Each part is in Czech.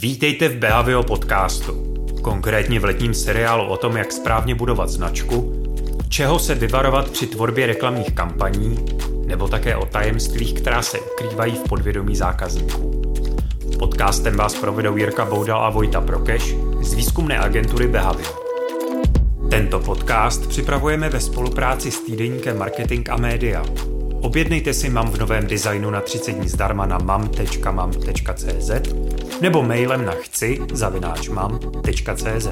Vítejte v Behavio podcastu, konkrétně v letním seriálu o tom, jak správně budovat značku, čeho se vyvarovat při tvorbě reklamních kampaní, nebo také o tajemstvích, která se ukrývají v podvědomí zákazníků. Podcastem vás provedou Jirka Boudal a Vojta Prokeš z výzkumné agentury Behavio. Tento podcast připravujeme ve spolupráci s týdeníkem Marketing a Média, Objednejte si MAM v novém designu na 30 dní zdarma na mam.mam.cz nebo mailem na chci zavináč mam.cz.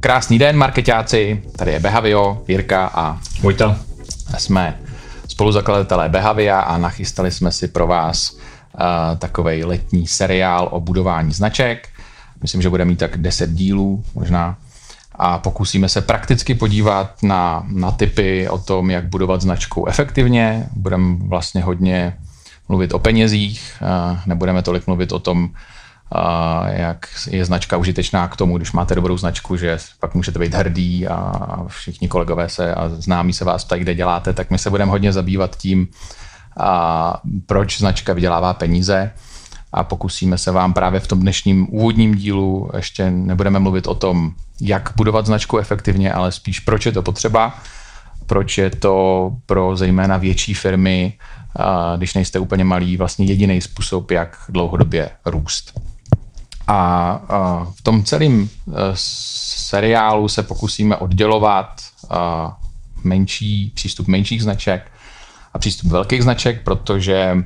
Krásný den, marketáci, tady je Behavio, Jirka a Vojta. Jsme spoluzakladatelé Behavia a nachystali jsme si pro vás uh, takovej letní seriál o budování značek. Myslím, že bude mít tak 10 dílů, možná a pokusíme se prakticky podívat na, na typy o tom, jak budovat značku efektivně. Budeme vlastně hodně mluvit o penězích, nebudeme tolik mluvit o tom, jak je značka užitečná k tomu, když máte dobrou značku, že pak můžete být hrdý a všichni kolegové se a známí se vás ptají, kde děláte, tak my se budeme hodně zabývat tím, a proč značka vydělává peníze a pokusíme se vám právě v tom dnešním úvodním dílu, ještě nebudeme mluvit o tom, jak budovat značku efektivně, ale spíš proč je to potřeba, proč je to pro zejména větší firmy, když nejste úplně malý, vlastně jediný způsob, jak dlouhodobě růst. A v tom celém e, seriálu se pokusíme oddělovat menší, přístup menších značek a přístup velkých značek, protože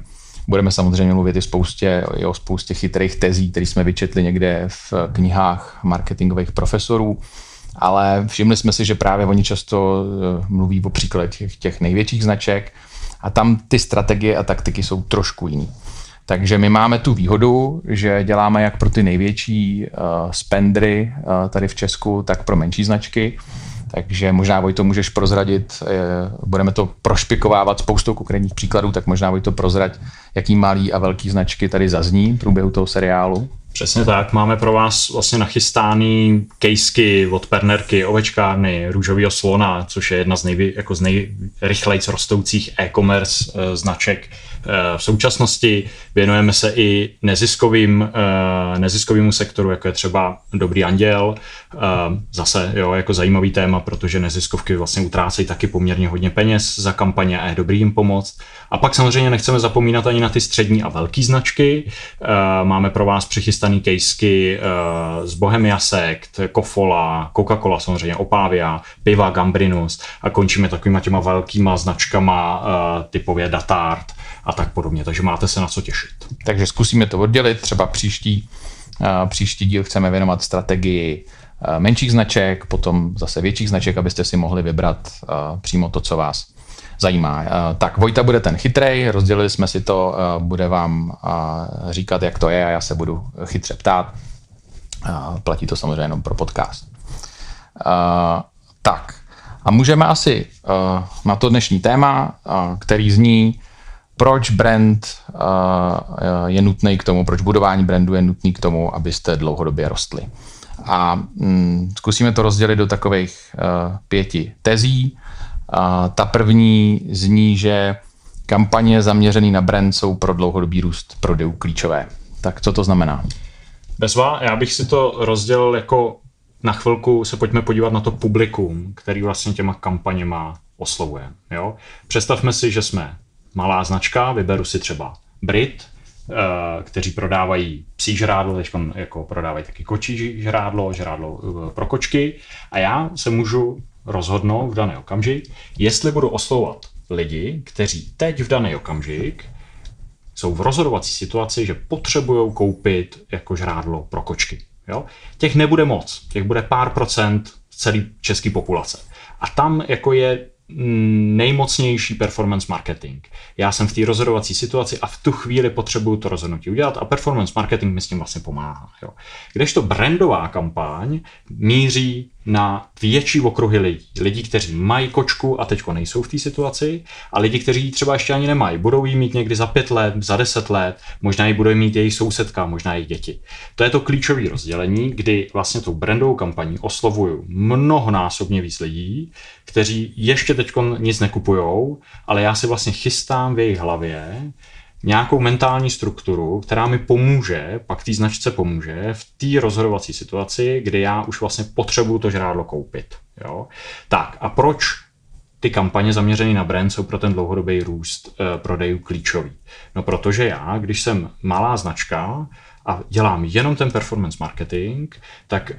Budeme samozřejmě mluvit i, spoustě, i o spoustě chytrých tezí, které jsme vyčetli někde v knihách marketingových profesorů, ale všimli jsme si, že právě oni často eh, mluví o příkladě těch, největších značek a tam ty strategie a taktiky jsou trošku jiný. Takže my máme tu výhodu, že děláme jak pro ty největší uh, spendry uh, tady v Česku, tak pro menší značky. Takže možná Vojto můžeš prozradit, budeme to prošpikovávat spoustou konkrétních příkladů, tak možná Vojto prozrať, jaký malý a velký značky tady zazní v průběhu toho seriálu. Přesně tak, máme pro vás vlastně nachystaný kejsky od Pernerky, ovečkárny, růžového slona, což je jedna z, nejvě, jako z nejrychlejc rostoucích e-commerce e, značek v současnosti. Věnujeme se i neziskovým, e, neziskovému sektoru, jako je třeba Dobrý anděl. E, zase jo, jako zajímavý téma, protože neziskovky vlastně utrácejí taky poměrně hodně peněz za kampaně a je dobrý jim pomoct. A pak samozřejmě nechceme zapomínat ani na ty střední a velké značky. Máme pro vás přichystaný kejsky z Bohemia Sect, Kofola, Coca-Cola samozřejmě, Opavia, piva, Gambrinus a končíme takovýma těma velkýma značkama typově Datart a tak podobně. Takže máte se na co těšit. Takže zkusíme to oddělit. Třeba příští, příští díl chceme věnovat strategii menších značek, potom zase větších značek, abyste si mohli vybrat přímo to, co vás zajímá. Eh, tak Vojta bude ten chytrej, rozdělili jsme si to, eh, bude vám eh, říkat, jak to je a já se budu chytře ptát. Platí to samozřejmě jenom pro podcast. Tak, a můžeme asi na to dnešní téma, který zní, proč brand je nutný k tomu, proč budování brandu je nutný k tomu, abyste dlouhodobě rostli. A mm, zkusíme to rozdělit do takových pěti tezí. A ta první zní, že kampaně zaměřené na brand jsou pro dlouhodobý růst prodejů klíčové. Tak co to znamená? Bezva, já bych si to rozdělil jako na chvilku se pojďme podívat na to publikum, který vlastně těma kampaněma oslovuje. Jo? Představme si, že jsme malá značka, vyberu si třeba Brit, eh, kteří prodávají psí žrádlo, teď jako prodávají taky kočí žrádlo, žrádlo eh, pro kočky a já se můžu rozhodnou v daný okamžik, jestli budu oslovovat lidi, kteří teď v daný okamžik jsou v rozhodovací situaci, že potřebují koupit jako žrádlo pro kočky. Jo? Těch nebude moc, těch bude pár procent celé české populace. A tam jako je nejmocnější performance marketing. Já jsem v té rozhodovací situaci a v tu chvíli potřebuju to rozhodnutí udělat a performance marketing mi s tím vlastně pomáhá. Jo. Kdežto brandová kampaň míří na větší okruhy lidí. Lidí, kteří mají kočku a teď nejsou v té situaci a lidi, kteří ji třeba ještě ani nemají. Budou ji mít někdy za pět let, za deset let, možná ji budou mít jejich sousedka, možná jejich děti. To je to klíčové rozdělení, kdy vlastně tou brandovou kampaní oslovuju mnohonásobně víc lidí, kteří ještě teď nic nekupujou, ale já si vlastně chystám v jejich hlavě, nějakou mentální strukturu, která mi pomůže, pak té značce pomůže v té rozhodovací situaci, kdy já už vlastně potřebuju to žrádlo koupit. Jo? Tak a proč ty kampaně zaměřené na brand jsou pro ten dlouhodobý růst e, prodejů klíčový? No protože já, když jsem malá značka a dělám jenom ten performance marketing, tak e,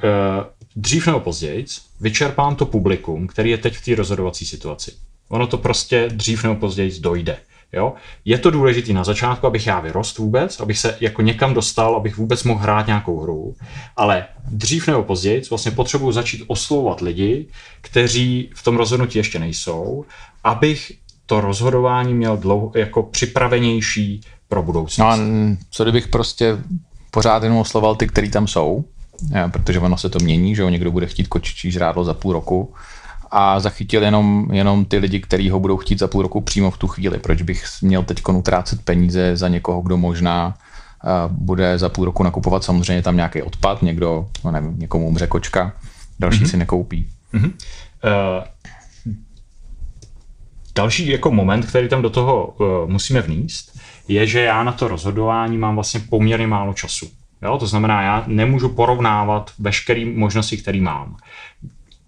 dřív nebo později vyčerpám to publikum, který je teď v té rozhodovací situaci. Ono to prostě dřív nebo později dojde. Jo? Je to důležité na začátku, abych já vyrost vůbec, abych se jako někam dostal, abych vůbec mohl hrát nějakou hru, ale dřív nebo později vlastně potřebuji začít oslovovat lidi, kteří v tom rozhodnutí ještě nejsou, abych to rozhodování měl dlouho, jako připravenější pro budoucnost. No a co kdybych prostě pořád jenom osloval ty, kteří tam jsou, protože ono se to mění, že jo, někdo bude chtít kočičí žrádlo za půl roku, a zachytil jenom, jenom ty lidi, kteří ho budou chtít za půl roku přímo v tu chvíli. Proč bych měl teď utrácet peníze za někoho, kdo možná bude za půl roku nakupovat samozřejmě tam nějaký odpad, někdo, no nevím, někomu umře kočka, další mm-hmm. si nekoupí. Mm-hmm. Uh, další jako moment, který tam do toho uh, musíme vníst, je, že já na to rozhodování mám vlastně poměrně málo času. Jo? To znamená, já nemůžu porovnávat veškeré možnosti, které mám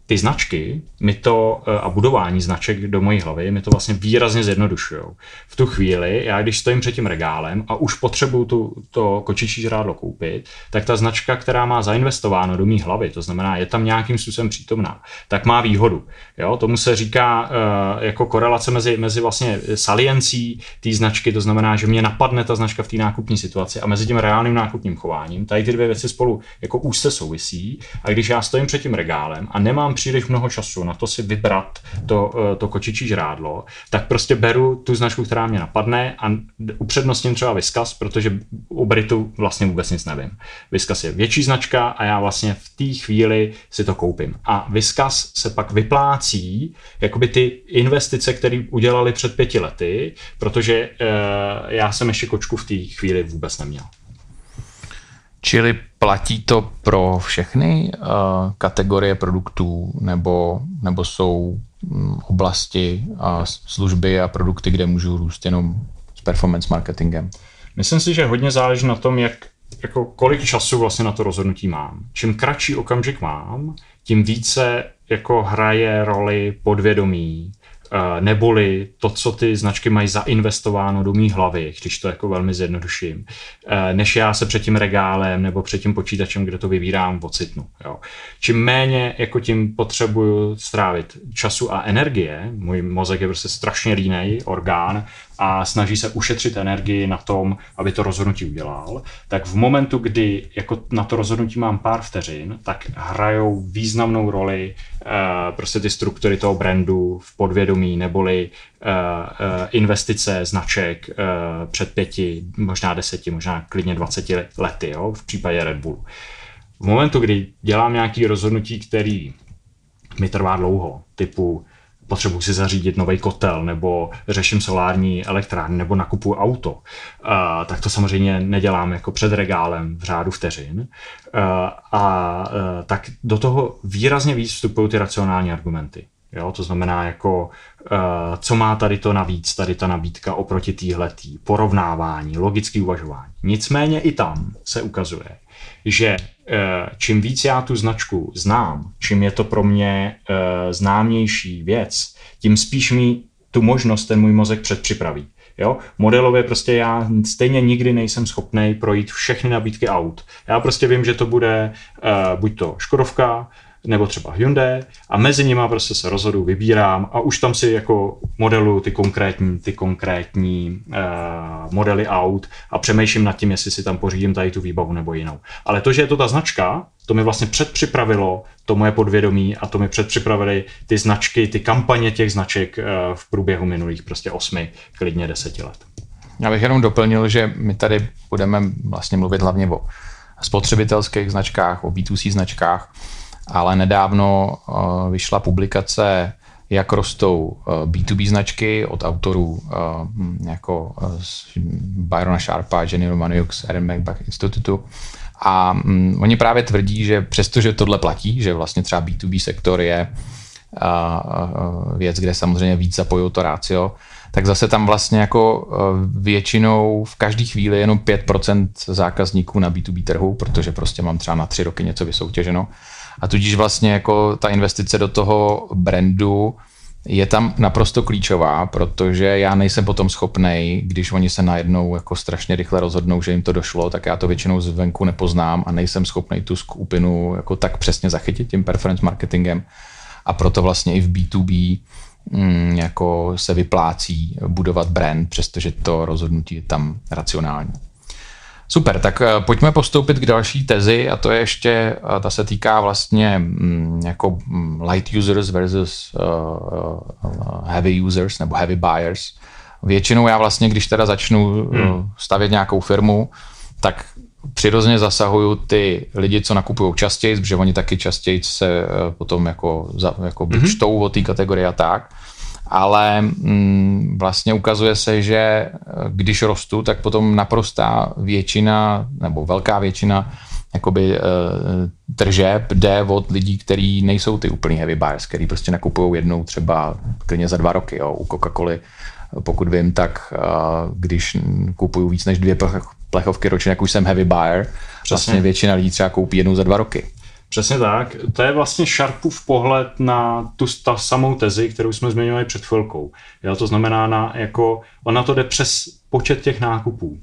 ty značky mi to eh, a budování značek do mojí hlavy mi to vlastně výrazně zjednodušují. V tu chvíli, já když stojím před tím regálem a už potřebuju tu, to kočičí žrádlo koupit, tak ta značka, která má zainvestováno do mý hlavy, to znamená, je tam nějakým způsobem přítomná, tak má výhodu. Jo? Tomu se říká uh, jako korelace mezi, mezi vlastně saliencí té značky, to znamená, že mě napadne ta značka v té nákupní situaci a mezi tím reálným nákupním chováním. Tady ty dvě věci spolu jako úzce souvisí a když já stojím před tím regálem a nemám příliš mnoho času na to si vybrat to, eh, to kočičí žrádlo, tak prostě beru tu značku, která mě napadne a upřednostním třeba Viskas, protože u Britu vlastně vůbec nic nevím. Viskas je větší značka a já vlastně v té chvíli si to koupím. A Viskas se pak vyplácí jakoby ty investice, které udělali před pěti lety, protože uh, já jsem ještě kočku v té chvíli vůbec neměl. Čili platí to pro všechny uh, kategorie produktů nebo, nebo jsou um, oblasti a služby a produkty, kde můžu růst jenom s performance marketingem? Myslím si, že hodně záleží na tom, jak, jako kolik času vlastně na to rozhodnutí mám. Čím kratší okamžik mám, tím více jako hraje roli podvědomí, neboli to, co ty značky mají zainvestováno do mý hlavy, když to jako velmi zjednoduším, eh, než já se před tím regálem nebo před tím počítačem, kde to vybírám, ocitnu. Jo. Čím méně jako tím potřebuju strávit času a energie, můj mozek je prostě strašně línej orgán a snaží se ušetřit energii na tom, aby to rozhodnutí udělal, tak v momentu, kdy jako na to rozhodnutí mám pár vteřin, tak hrajou významnou roli uh, prostě ty struktury toho brandu v podvědomí, neboli uh, uh, investice značek uh, před pěti, možná deseti, možná klidně dvaceti lety, jo, v případě Red Bullu. V momentu, kdy dělám nějaký rozhodnutí, který mi trvá dlouho, typu potřebuji si zařídit nový kotel, nebo řeším solární elektrárny, nebo nakupuju auto, uh, tak to samozřejmě nedělám jako před regálem v řádu vteřin. Uh, a uh, tak do toho výrazně víc vstupují ty racionální argumenty. Jo, to znamená jako, uh, co má tady to navíc, tady ta nabídka oproti týhletý, porovnávání, logický uvažování. Nicméně i tam se ukazuje, že eh, čím víc já tu značku znám, čím je to pro mě eh, známější věc, tím spíš mi tu možnost ten můj mozek předpřipraví. Jo? Modelově prostě já stejně nikdy nejsem schopný projít všechny nabídky aut. Já prostě vím, že to bude uh, buď to Škodovka, nebo třeba Hyundai a mezi nimi prostě se rozhodu, vybírám a už tam si jako modelu ty konkrétní, ty konkrétní uh, modely aut a přemýšlím nad tím, jestli si tam pořídím tady tu výbavu nebo jinou. Ale to, že je to ta značka, to mi vlastně předpřipravilo to moje podvědomí a to mi předpřipravili ty značky, ty kampaně těch značek uh, v průběhu minulých prostě osmi, klidně deseti let. Já bych jenom doplnil, že my tady budeme vlastně mluvit hlavně o spotřebitelských značkách, o B2C značkách, ale nedávno uh, vyšla publikace, jak rostou uh, B2B značky od autorů uh, jako Byrona Sharpa, Jenny Romaniuk z Aaron McBach Institutu. A um, oni právě tvrdí, že přestože tohle platí, že vlastně třeba B2B sektor je věc, kde samozřejmě víc zapojují to rácio, tak zase tam vlastně jako většinou v každé chvíli jenom 5% zákazníků na B2B trhu, protože prostě mám třeba na tři roky něco vysoutěženo. A tudíž vlastně jako ta investice do toho brandu je tam naprosto klíčová, protože já nejsem potom schopný, když oni se najednou jako strašně rychle rozhodnou, že jim to došlo, tak já to většinou zvenku nepoznám a nejsem schopný tu skupinu jako tak přesně zachytit tím preference marketingem. A proto vlastně i v B2B mm, jako se vyplácí budovat brand, přestože to rozhodnutí je tam racionální. Super, tak eh, pojďme postoupit k další tezi a to je ještě, eh, ta se týká vlastně mm, jako mm, light users versus uh, heavy users nebo heavy buyers. Většinou já vlastně, když teda začnu hmm. stavět nějakou firmu, tak přirozeně zasahuju ty lidi, co nakupují častěji, protože oni taky častěji se potom jako, jako mm-hmm. čtou o té kategorii a tak ale mm, vlastně ukazuje se, že eh, když rostu, tak potom naprostá většina nebo velká většina jakoby uh, tržeb jde od lidí, kteří nejsou ty úplný heavy buyers, který prostě nakupují jednou třeba klidně za dva roky. Jo. U Coca-Coly, pokud vím, tak uh, když kupuju víc než dvě plechovky ročně, jak už jsem heavy buyer, Přesně. vlastně většina lidí třeba koupí jednou za dva roky. Přesně tak. To je vlastně Sharpův pohled na tu ta samou tezi, kterou jsme zmiňovali před chvilkou. Jo, to znamená, na, jako, ona to jde přes počet těch nákupů.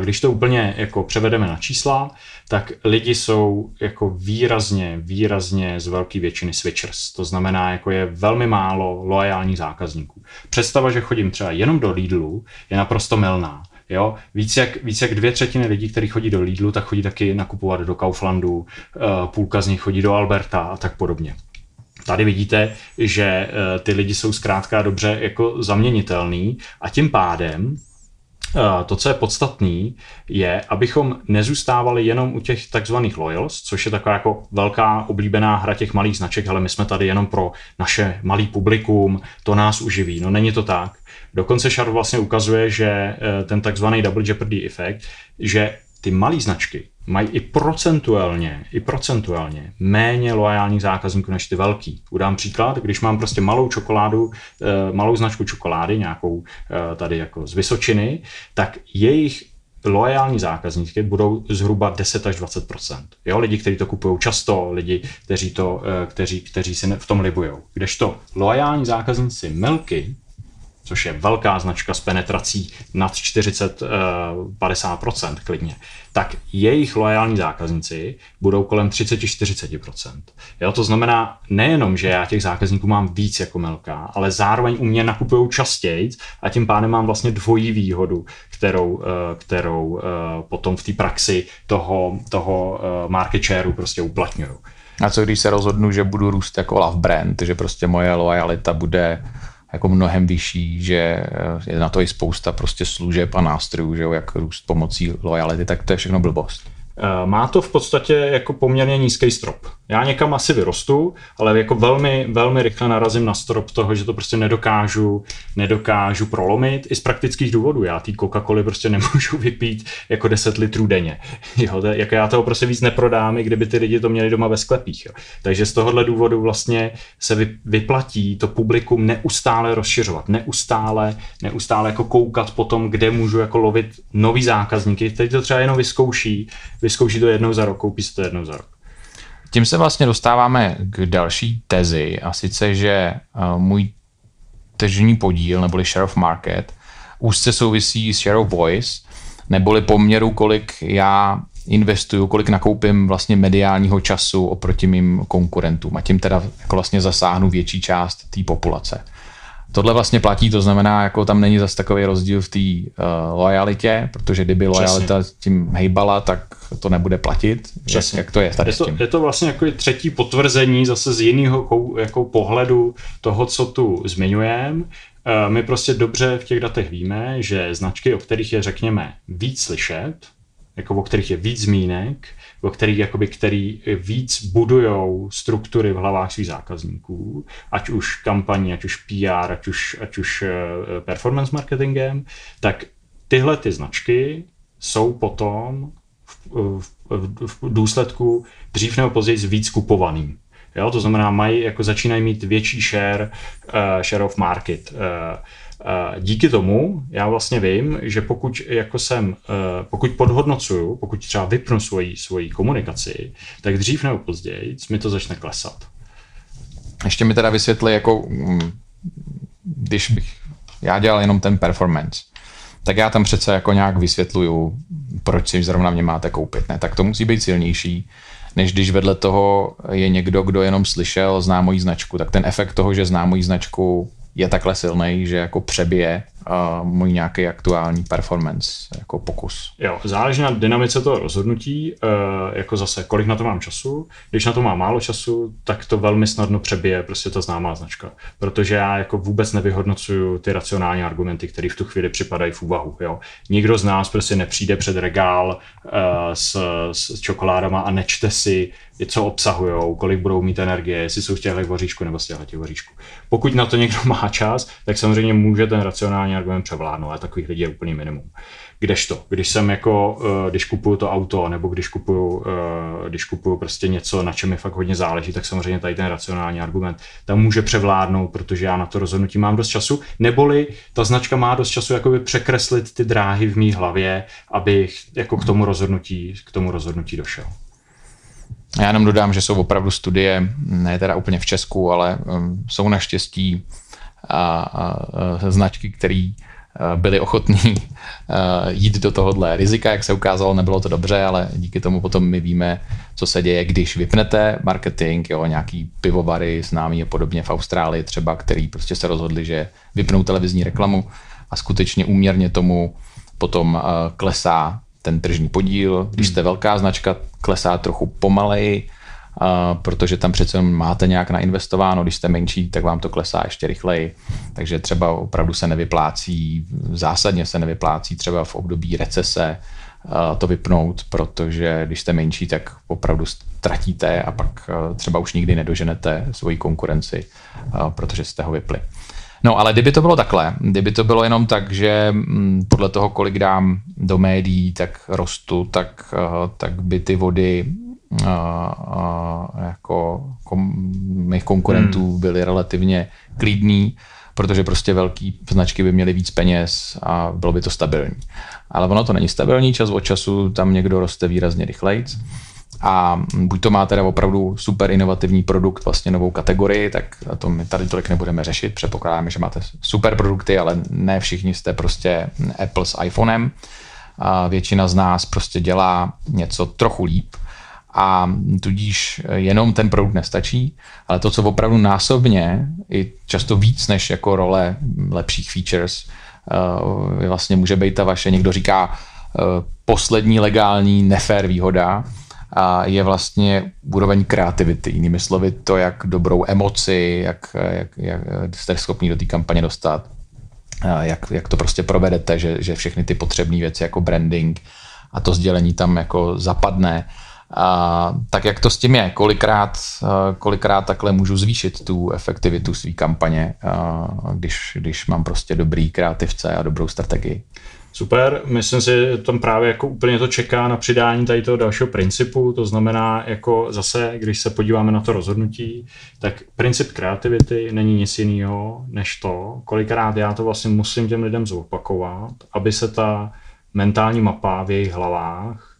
Když to úplně jako převedeme na čísla, tak lidi jsou jako výrazně, výrazně z velké většiny switchers. To znamená, jako je velmi málo loajálních zákazníků. Představa, že chodím třeba jenom do Lidlu, je naprosto milná. Jo? Víc, jak, víc jak dvě třetiny lidí, kteří chodí do Lidlu, tak chodí taky nakupovat do Kauflandu, eh, půlka z nich chodí do Alberta a tak podobně. Tady vidíte, že eh, ty lidi jsou zkrátka dobře jako zaměnitelný a tím pádem to, co je podstatný, je, abychom nezůstávali jenom u těch takzvaných loyals, což je taková jako velká oblíbená hra těch malých značek, ale my jsme tady jenom pro naše malý publikum, to nás uživí. No není to tak. Dokonce Sharp vlastně ukazuje, že eh, ten takzvaný double jeopardy efekt, že ty malé značky mají i procentuálně, i procentuálně méně loajálních zákazníků než ty velký. Udám příklad, když mám prostě malou čokoládu, eh, malou značku čokolády, nějakou eh, tady jako z Vysočiny, tak jejich loajální zákazníky budou zhruba 10 až 20 Jo, lidi, kteří to kupují často, lidi, kteří, to, kteří, kteří si v tom libují. Kdežto loajální zákazníci Milky což je velká značka s penetrací nad 40-50% eh, klidně, tak jejich loajální zákazníci budou kolem 30-40%. Jo, to znamená nejenom, že já těch zákazníků mám víc jako Melka, ale zároveň u mě nakupují častěji a tím pádem mám vlastně dvojí výhodu, kterou, eh, kterou eh, potom v té praxi toho, toho market shareu prostě uplatňuju. A co když se rozhodnu, že budu růst jako love brand, že prostě moje lojalita bude jako mnohem vyšší, že eh, je na to i spousta prostě služeb a nástrojů, že jo, jak růst pomocí lojality, tak to je všechno blbost. Eh, má to v podstatě jako poměrně nízký strop. Já někam asi vyrostu, ale jako velmi, velmi rychle narazím na strop toho, že to prostě nedokážu, nedokážu prolomit i z praktických důvodů. Já té Coca-Coly prostě nemůžu vypít jako 10 litrů denně. Jo, to, jako já toho prostě víc neprodám, i kdyby ty lidi to měli doma ve sklepích. Jo. Takže z tohohle důvodu vlastně se vy, vyplatí to publikum neustále rozšiřovat, neustále, neustále jako koukat po tom, kde můžu jako lovit nový zákazníky. Teď to třeba jenom vyzkouší, vyzkouší to jednou za rok, koupí si to jednou za rok. Tím se vlastně dostáváme k další tezi a sice, že eh, můj tržní podíl neboli share of market úzce souvisí s share of voice neboli poměru, kolik já investuju, kolik nakoupím vlastně mediálního času oproti mým konkurentům a tím teda jako vlastně zasáhnu větší část té populace. Tohle vlastně platí, to znamená, jako tam není zase takový rozdíl v té uh, lojalitě, protože kdyby lojalita tím hejbala, tak to nebude platit. Přesně. Jak, jak to je tady je to, je to vlastně jako třetí potvrzení zase z jiného jako pohledu toho, co tu zmiňujeme. Uh, my prostě dobře v těch datech víme, že značky, o kterých je řekněme víc slyšet, jako o kterých je víc zmínek, o který, jakoby, který víc budujou struktury v hlavách svých zákazníků, ať už kampaní, ať už PR, ať už, ať už eh, performance marketingem, tak tyhle ty značky jsou potom v, v, v, v důsledku dřív nebo později víc kupovaným. Jo, to znamená, mají, jako začínají mít větší share, uh, share of market. Uh, Díky tomu já vlastně vím, že pokud jako jsem, pokud podhodnocuju, pokud třeba vypnu svoji, svoji komunikaci, tak dřív nebo později mi to začne klesat. Ještě mi teda vysvětli, jako mm, když bych já dělal jenom ten performance, tak já tam přece jako nějak vysvětluju, proč si zrovna mě máte koupit. Ne, tak to musí být silnější, než když vedle toho je někdo, kdo jenom slyšel, zná moji značku, tak ten efekt toho, že zná moji značku, je takhle silný, že jako přebije uh, můj nějaký aktuální performance jako pokus. Jo, záleží na dynamice toho rozhodnutí, uh, jako zase, kolik na to mám času. Když na to mám málo času, tak to velmi snadno přebije prostě ta známá značka. Protože já jako vůbec nevyhodnocuju ty racionální argumenty, které v tu chvíli připadají v úvahu. Jo. Nikdo z nás prostě nepřijde před regál uh, s, s čokoládama a nečte si, co obsahují, kolik budou mít energie, jestli jsou z těchto voříšku nebo z těchto voříšku. Pokud na to někdo má čas, tak samozřejmě může ten racionální argument převládnout, ale takových lidí je úplně minimum. Kdežto, když jsem jako, eh, když kupuju to auto, nebo když kupuju, eh, když kupuju prostě něco, na čem mi fakt hodně záleží, tak samozřejmě tady ten racionální argument tam může převládnout, protože já na to rozhodnutí mám dost času, neboli ta značka má dost času jakoby překreslit ty dráhy v mý hlavě, abych jako k tomu rozhodnutí, k tomu rozhodnutí došel. Já jenom dodám, že jsou opravdu studie, ne teda úplně v Česku, ale um, jsou naštěstí a, a, a značky, které byli ochotní jít do tohohle rizika, jak se ukázalo, nebylo to dobře, ale díky tomu potom my víme, co se děje, když vypnete marketing, jo, nějaký pivovary známý a podobně v Austrálii třeba, který prostě se rozhodli, že vypnou televizní reklamu a skutečně úměrně tomu potom klesá ten tržní podíl. Když jste velká značka, klesá trochu pomaleji, Uh, protože tam přece máte nějak nainvestováno, když jste menší, tak vám to klesá ještě rychleji. Takže třeba opravdu se nevyplácí, zásadně se nevyplácí třeba v období recese to vypnout, protože když jste menší, tak opravdu ztratíte a pak třeba už nikdy nedoženete svoji konkurenci, protože jste ho vypli. No ale kdyby to bylo takhle, kdyby to bylo jenom tak, že mm, podle toho, kolik dám do médií, tak rostu, tak, eh, tak by ty vody eh, eh, jako kom, mých konkurentů hmm. byly relativně klidný, protože prostě velký značky by měly víc peněz a bylo by to stabilní. Ale ono to není stabilní, čas od času tam někdo roste výrazně rychleji a buď to má teda opravdu super inovativní produkt, vlastně novou kategorii, tak to my tady tolik nebudeme řešit. Předpokládáme, že máte super produkty, ale ne všichni jste prostě Apple s iPhonem. A většina z nás prostě dělá něco trochu líp a tudíž jenom ten produkt nestačí, ale to, co opravdu násobně, i často víc než jako role lepších features, eh, vlastně může být ta vaše, někdo říká, eh, poslední legální nefér výhoda, je vlastně úroveň kreativity. Jinými slovy to, jak dobrou emoci, jak, jak, jak jste schopni do té kampaně dostat, jak, jak to prostě provedete, že, že všechny ty potřebné věci jako branding a to sdělení tam jako zapadne. A, tak jak to s tím je? Kolikrát, kolikrát takhle můžu zvýšit tu efektivitu své kampaně, když, když mám prostě dobrý kreativce a dobrou strategii? Super, myslím si, že tam právě jako úplně to čeká na přidání tady toho dalšího principu, to znamená jako zase, když se podíváme na to rozhodnutí, tak princip kreativity není nic jiného, než to, kolikrát já to vlastně musím těm lidem zopakovat, aby se ta mentální mapa v jejich hlavách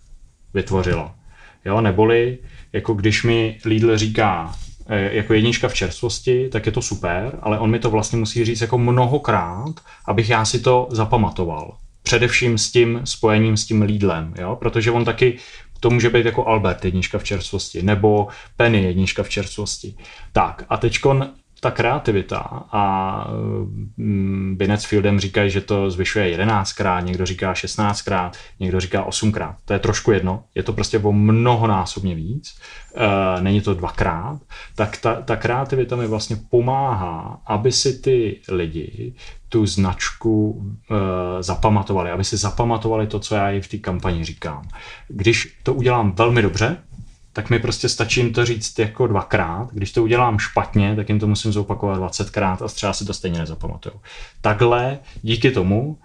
vytvořila. Jo, neboli, jako když mi Lidl říká, e, jako jednička v čerstvosti, tak je to super, ale on mi to vlastně musí říct jako mnohokrát, abych já si to zapamatoval především s tím spojením s tím Lidlem, jo? protože on taky to může být jako Albert jednička v čerstvosti, nebo Penny jednička v čerstvosti. Tak a teď ta kreativita a mm, Fieldem říkají, že to zvyšuje 11krát, někdo říká 16krát, někdo říká 8krát. To je trošku jedno, je to prostě o mnohonásobně víc, e, není to dvakrát, tak ta, ta kreativita mi vlastně pomáhá, aby si ty lidi tu značku e, zapamatovali, aby si zapamatovali to, co já jim v té kampani říkám. Když to udělám velmi dobře, tak mi prostě stačí jim to říct jako dvakrát. Když to udělám špatně, tak jim to musím zopakovat 20krát a třeba si to stejně nezapamatuju. Takhle díky tomu uh,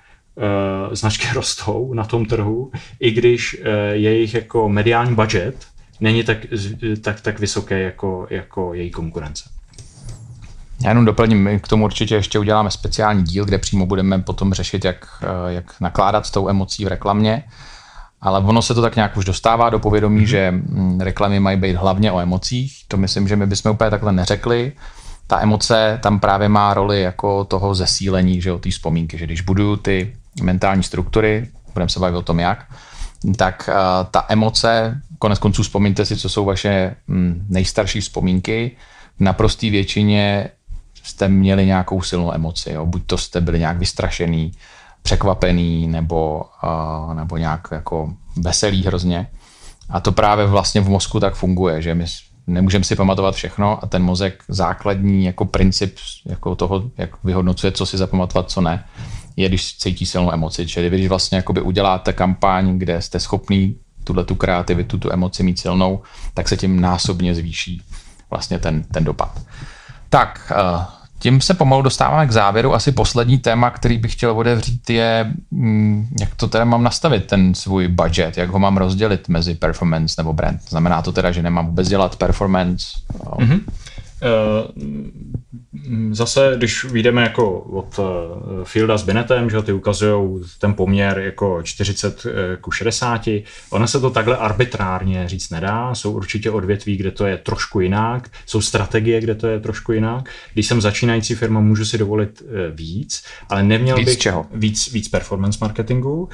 značky rostou na tom trhu, i když uh, jejich jako mediální budget není tak, tak, tak vysoký jako, jako její konkurence. Já jenom doplním, my k tomu určitě ještě uděláme speciální díl, kde přímo budeme potom řešit, jak, eh, jak nakládat s tou emocí v reklamě. Ale ono se to tak nějak už dostává do povědomí, mm-hmm. že mm, reklamy mají být hlavně o emocích. To myslím, že my bychom úplně takhle neřekli. Ta emoce tam právě má roli jako toho zesílení, že o té vzpomínky, že když buduju ty mentální struktury, budeme se bavit o tom jak, tak uh, ta emoce, konec konců vzpomíňte si, co jsou vaše mm, nejstarší vzpomínky, v naprostý většině jste měli nějakou silnou emoci. Jo? Buď to jste byli nějak vystrašený, překvapený nebo, nebo nějak jako veselý hrozně. A to právě vlastně v mozku tak funguje, že my nemůžeme si pamatovat všechno a ten mozek základní jako princip jako toho, jak vyhodnocuje, co si zapamatovat, co ne, je, když cítí silnou emoci. Čili když vlastně uděláte kampaň, kde jste schopný tuhle tu kreativitu, tu emoci mít silnou, tak se tím násobně zvýší vlastně ten, ten dopad. Tak, uh, tím se pomalu dostáváme k závěru. Asi poslední téma, který bych chtěl otevřít, je, mm, jak to teda mám nastavit, ten svůj budget, jak ho mám rozdělit mezi performance nebo brand. Znamená to teda, že nemám vůbec dělat performance? Mm-hmm. Uh, zase, když vyjdeme jako od uh, Fielda s Binetem, že ty ukazují ten poměr jako 40 eh, ku 60, ono se to takhle arbitrárně říct nedá, jsou určitě odvětví, kde to je trošku jinak, jsou strategie, kde to je trošku jinak. Když jsem začínající firma, můžu si dovolit víc, ale neměl víc bych čeho? Víc, víc performance marketingu,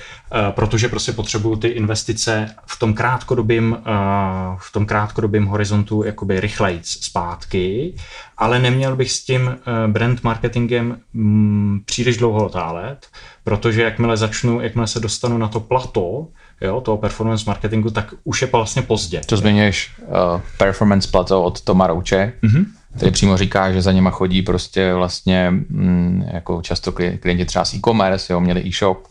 protože prostě potřebuju ty investice v tom krátkodobým, v tom krátkodobým horizontu jakoby rychlejc zpátky, ale neměl bych s tím eh, brand marketingem mm, příliš dlouho otálet, protože jakmile začnu, jakmile se dostanu na to plato, jo, toho performance marketingu, tak už je vlastně pozdě. To zmiňuješ uh, performance plato od Toma Rouche, mm-hmm. který přímo říká, že za něma chodí prostě vlastně mm, jako často klienti třeba z e-commerce, jo, měli e-shop,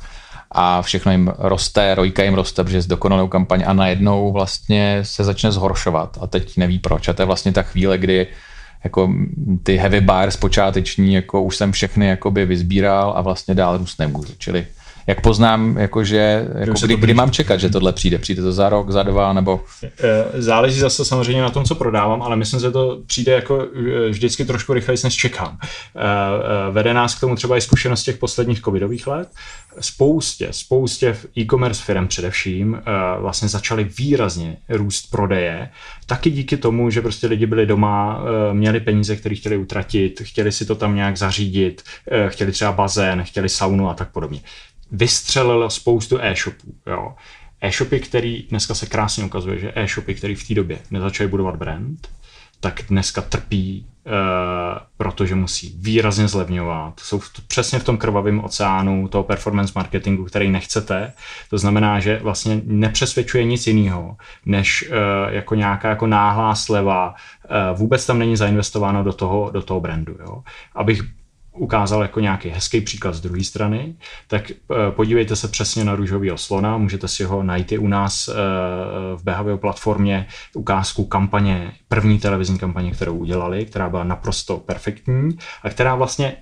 a všechno jim roste, rojka jim roste, protože je dokonalou kampaň a najednou vlastně se začne zhoršovat a teď neví proč. A to je vlastně ta chvíle, kdy jako ty heavy bars počáteční, jako už jsem všechny jakoby vyzbíral a vlastně dál růst nemůžu. Čili jak poznám, jakože, jako kdy, kdy mám čekat, že tohle přijde? Přijde to za rok, za dva, nebo? Eh, záleží zase samozřejmě na tom, co prodávám, ale myslím, že to přijde jako eh, vždycky trošku rychleji, než čekám. Eh, vede nás k tomu třeba i zkušenost těch posledních covidových let. Spoustě, spoustě e-commerce firm především vlastně začaly výrazně růst prodeje, taky díky tomu, že prostě lidi byli doma, měli peníze, které chtěli utratit, chtěli si to tam nějak zařídit, chtěli třeba bazén, chtěli saunu a tak podobně vystřelilo spoustu e-shopů. Jo. E-shopy, který dneska se krásně ukazuje, že e-shopy, který v té době nezačaly budovat brand, tak dneska trpí, e, protože musí výrazně zlevňovat. Jsou v, přesně v tom krvavém oceánu toho performance marketingu, který nechcete. To znamená, že vlastně nepřesvědčuje nic jiného, než e, jako nějaká jako náhlá sleva. E, vůbec tam není zainvestováno do toho, do toho brandu. Jo. Abych ukázal jako nějaký hezký příklad z druhé strany, tak eh, podívejte se přesně na růžový slona, můžete si ho najít i u nás eh, v Behavio platformě ukázku kampaně, první televizní kampaně, kterou udělali, která byla naprosto perfektní a která vlastně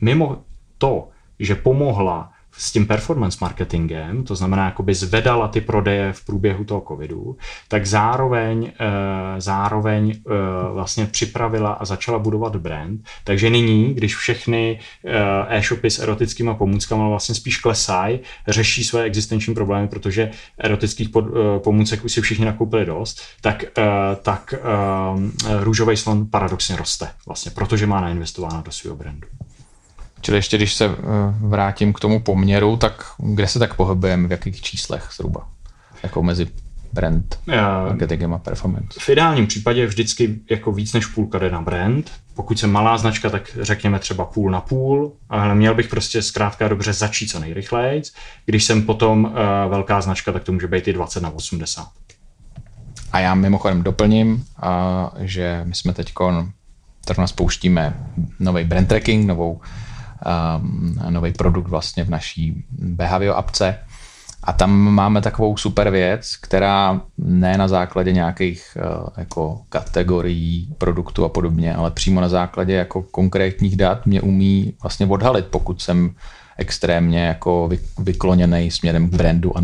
mimo to, že pomohla s tím performance marketingem, to znamená, jakoby zvedala ty prodeje v průběhu toho covidu, tak zároveň, eh, zároveň eh, vlastně připravila a začala budovat brand. Takže nyní, když všechny eh, e-shopy s erotickými pomůckami vlastně spíš klesají, řeší své existenční problémy, protože erotických pomůcek už si všichni nakoupili dost, tak, tak růžový slon paradoxně roste vlastně, protože má nainvestováno do svého brandu. Čili ještě když se eh, vrátím k tomu poměru, tak kde se tak pohybujeme, v jakých číslech zhruba? Jako mezi brand, marketingem a performance? V ideálním případě vždycky jako víc než půlka jde na brand. Pokud jsem malá značka, tak řekněme třeba půl na půl, ale měl bych prostě zkrátka dobře začít co nejrychleji. Když jsem potom uh, velká značka, tak to může být i 20 na 80. A já mimochodem doplním, uh, že my jsme teď zrovna spouštíme nový brand tracking, novou nový produkt vlastně v naší Behavio apce. A tam máme takovou super věc, která ne na základě nějakých uh, jako kategorií produktu a podobně, ale přímo na základě jako konkrétních dat mě umí vlastně odhalit, pokud jsem extrémně jako vy, vykloněný směrem k brandu a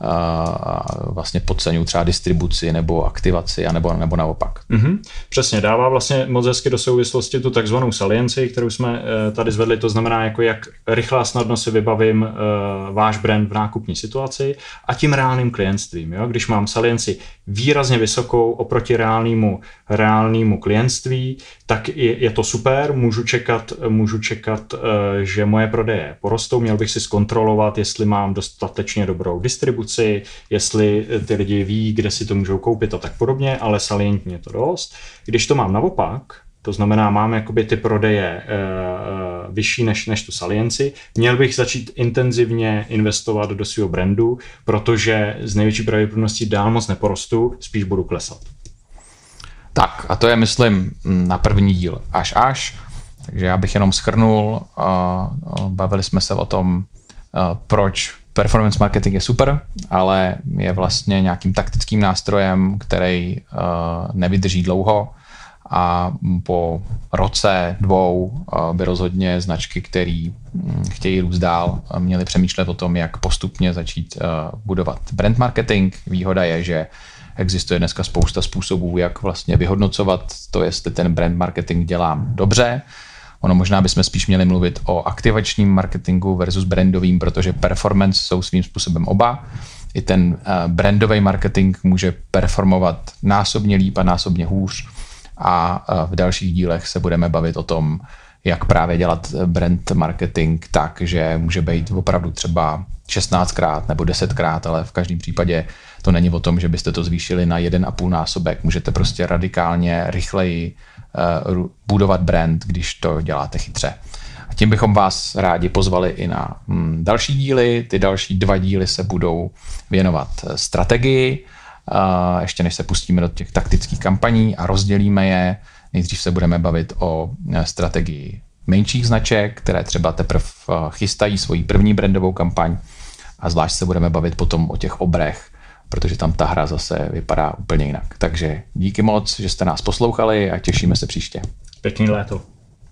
naopak vlastně podceňují třeba distribuci nebo aktivaci, anebo, nebo naopak. Mm-hmm. Přesně, dává vlastně moc hezky do souvislosti tu takzvanou salienci, kterou jsme eh, tady zvedli, to znamená, jako jak rychle a snadno si vybavím uh, váš brand v nákupní situaci a tím reálným klientstvím. Jo? Když mám salienci výrazně vysokou oproti reálnému, reálnému klientství, tak je, je to super, můžu čekat, můžu čekat, uh, že moje prodeje porostou, měl bych si zkontrolovat, jestli mám dostatečně dobrou distribuci, jestli ty lidi ví, kde si to můžou koupit a tak podobně, ale salientně to dost. Když to mám naopak, to znamená, mám jakoby ty prodeje e, vyšší než, než tu salienci. Měl bych začít intenzivně investovat do svého brandu, protože z největší pravděpodobností dál moc neporostu, spíš budu klesat. Tak a to je, myslím, na první díl až až. Takže já bych jenom schrnul, bavili jsme se o tom, proč performance marketing je super, ale je vlastně nějakým taktickým nástrojem, který nevydrží dlouho a po roce, dvou by rozhodně značky, které hm, chtějí růst dál, měly přemýšlet o tom, jak postupně začít budovat brand marketing. Výhoda je, že existuje dneska spousta způsobů, jak vlastně vyhodnocovat to, jestli ten brand marketing dělám dobře, Ono možná bychom spíš měli mluvit o aktivačním marketingu versus brandovým, protože performance jsou svým způsobem oba. I ten eh, brandový marketing může performovat násobně líp a násobně hůř. A eh, v dalších dílech se budeme bavit o tom, jak právě dělat brand marketing tak, že může být opravdu třeba 16krát nebo 10krát, ale v každém případě to není o tom, že byste to zvýšili na 1,5 násobek. Můžete prostě radikálně rychleji budovat brand, když to děláte chytře. A tím bychom vás rádi pozvali i na mm, další díly. Ty další dva díly se budou věnovat eh, strategii, uh, ještě než se pustíme do těch taktických kampaní a rozdělíme je. Nejdřív se budeme bavit o strategii menších značek, které třeba teprve chystají svoji první brandovou kampaň a zvlášť se budeme bavit potom o těch obrech, protože tam ta hra zase vypadá úplně jinak. Takže díky moc, že jste nás poslouchali a těšíme se příště. Pěkný léto.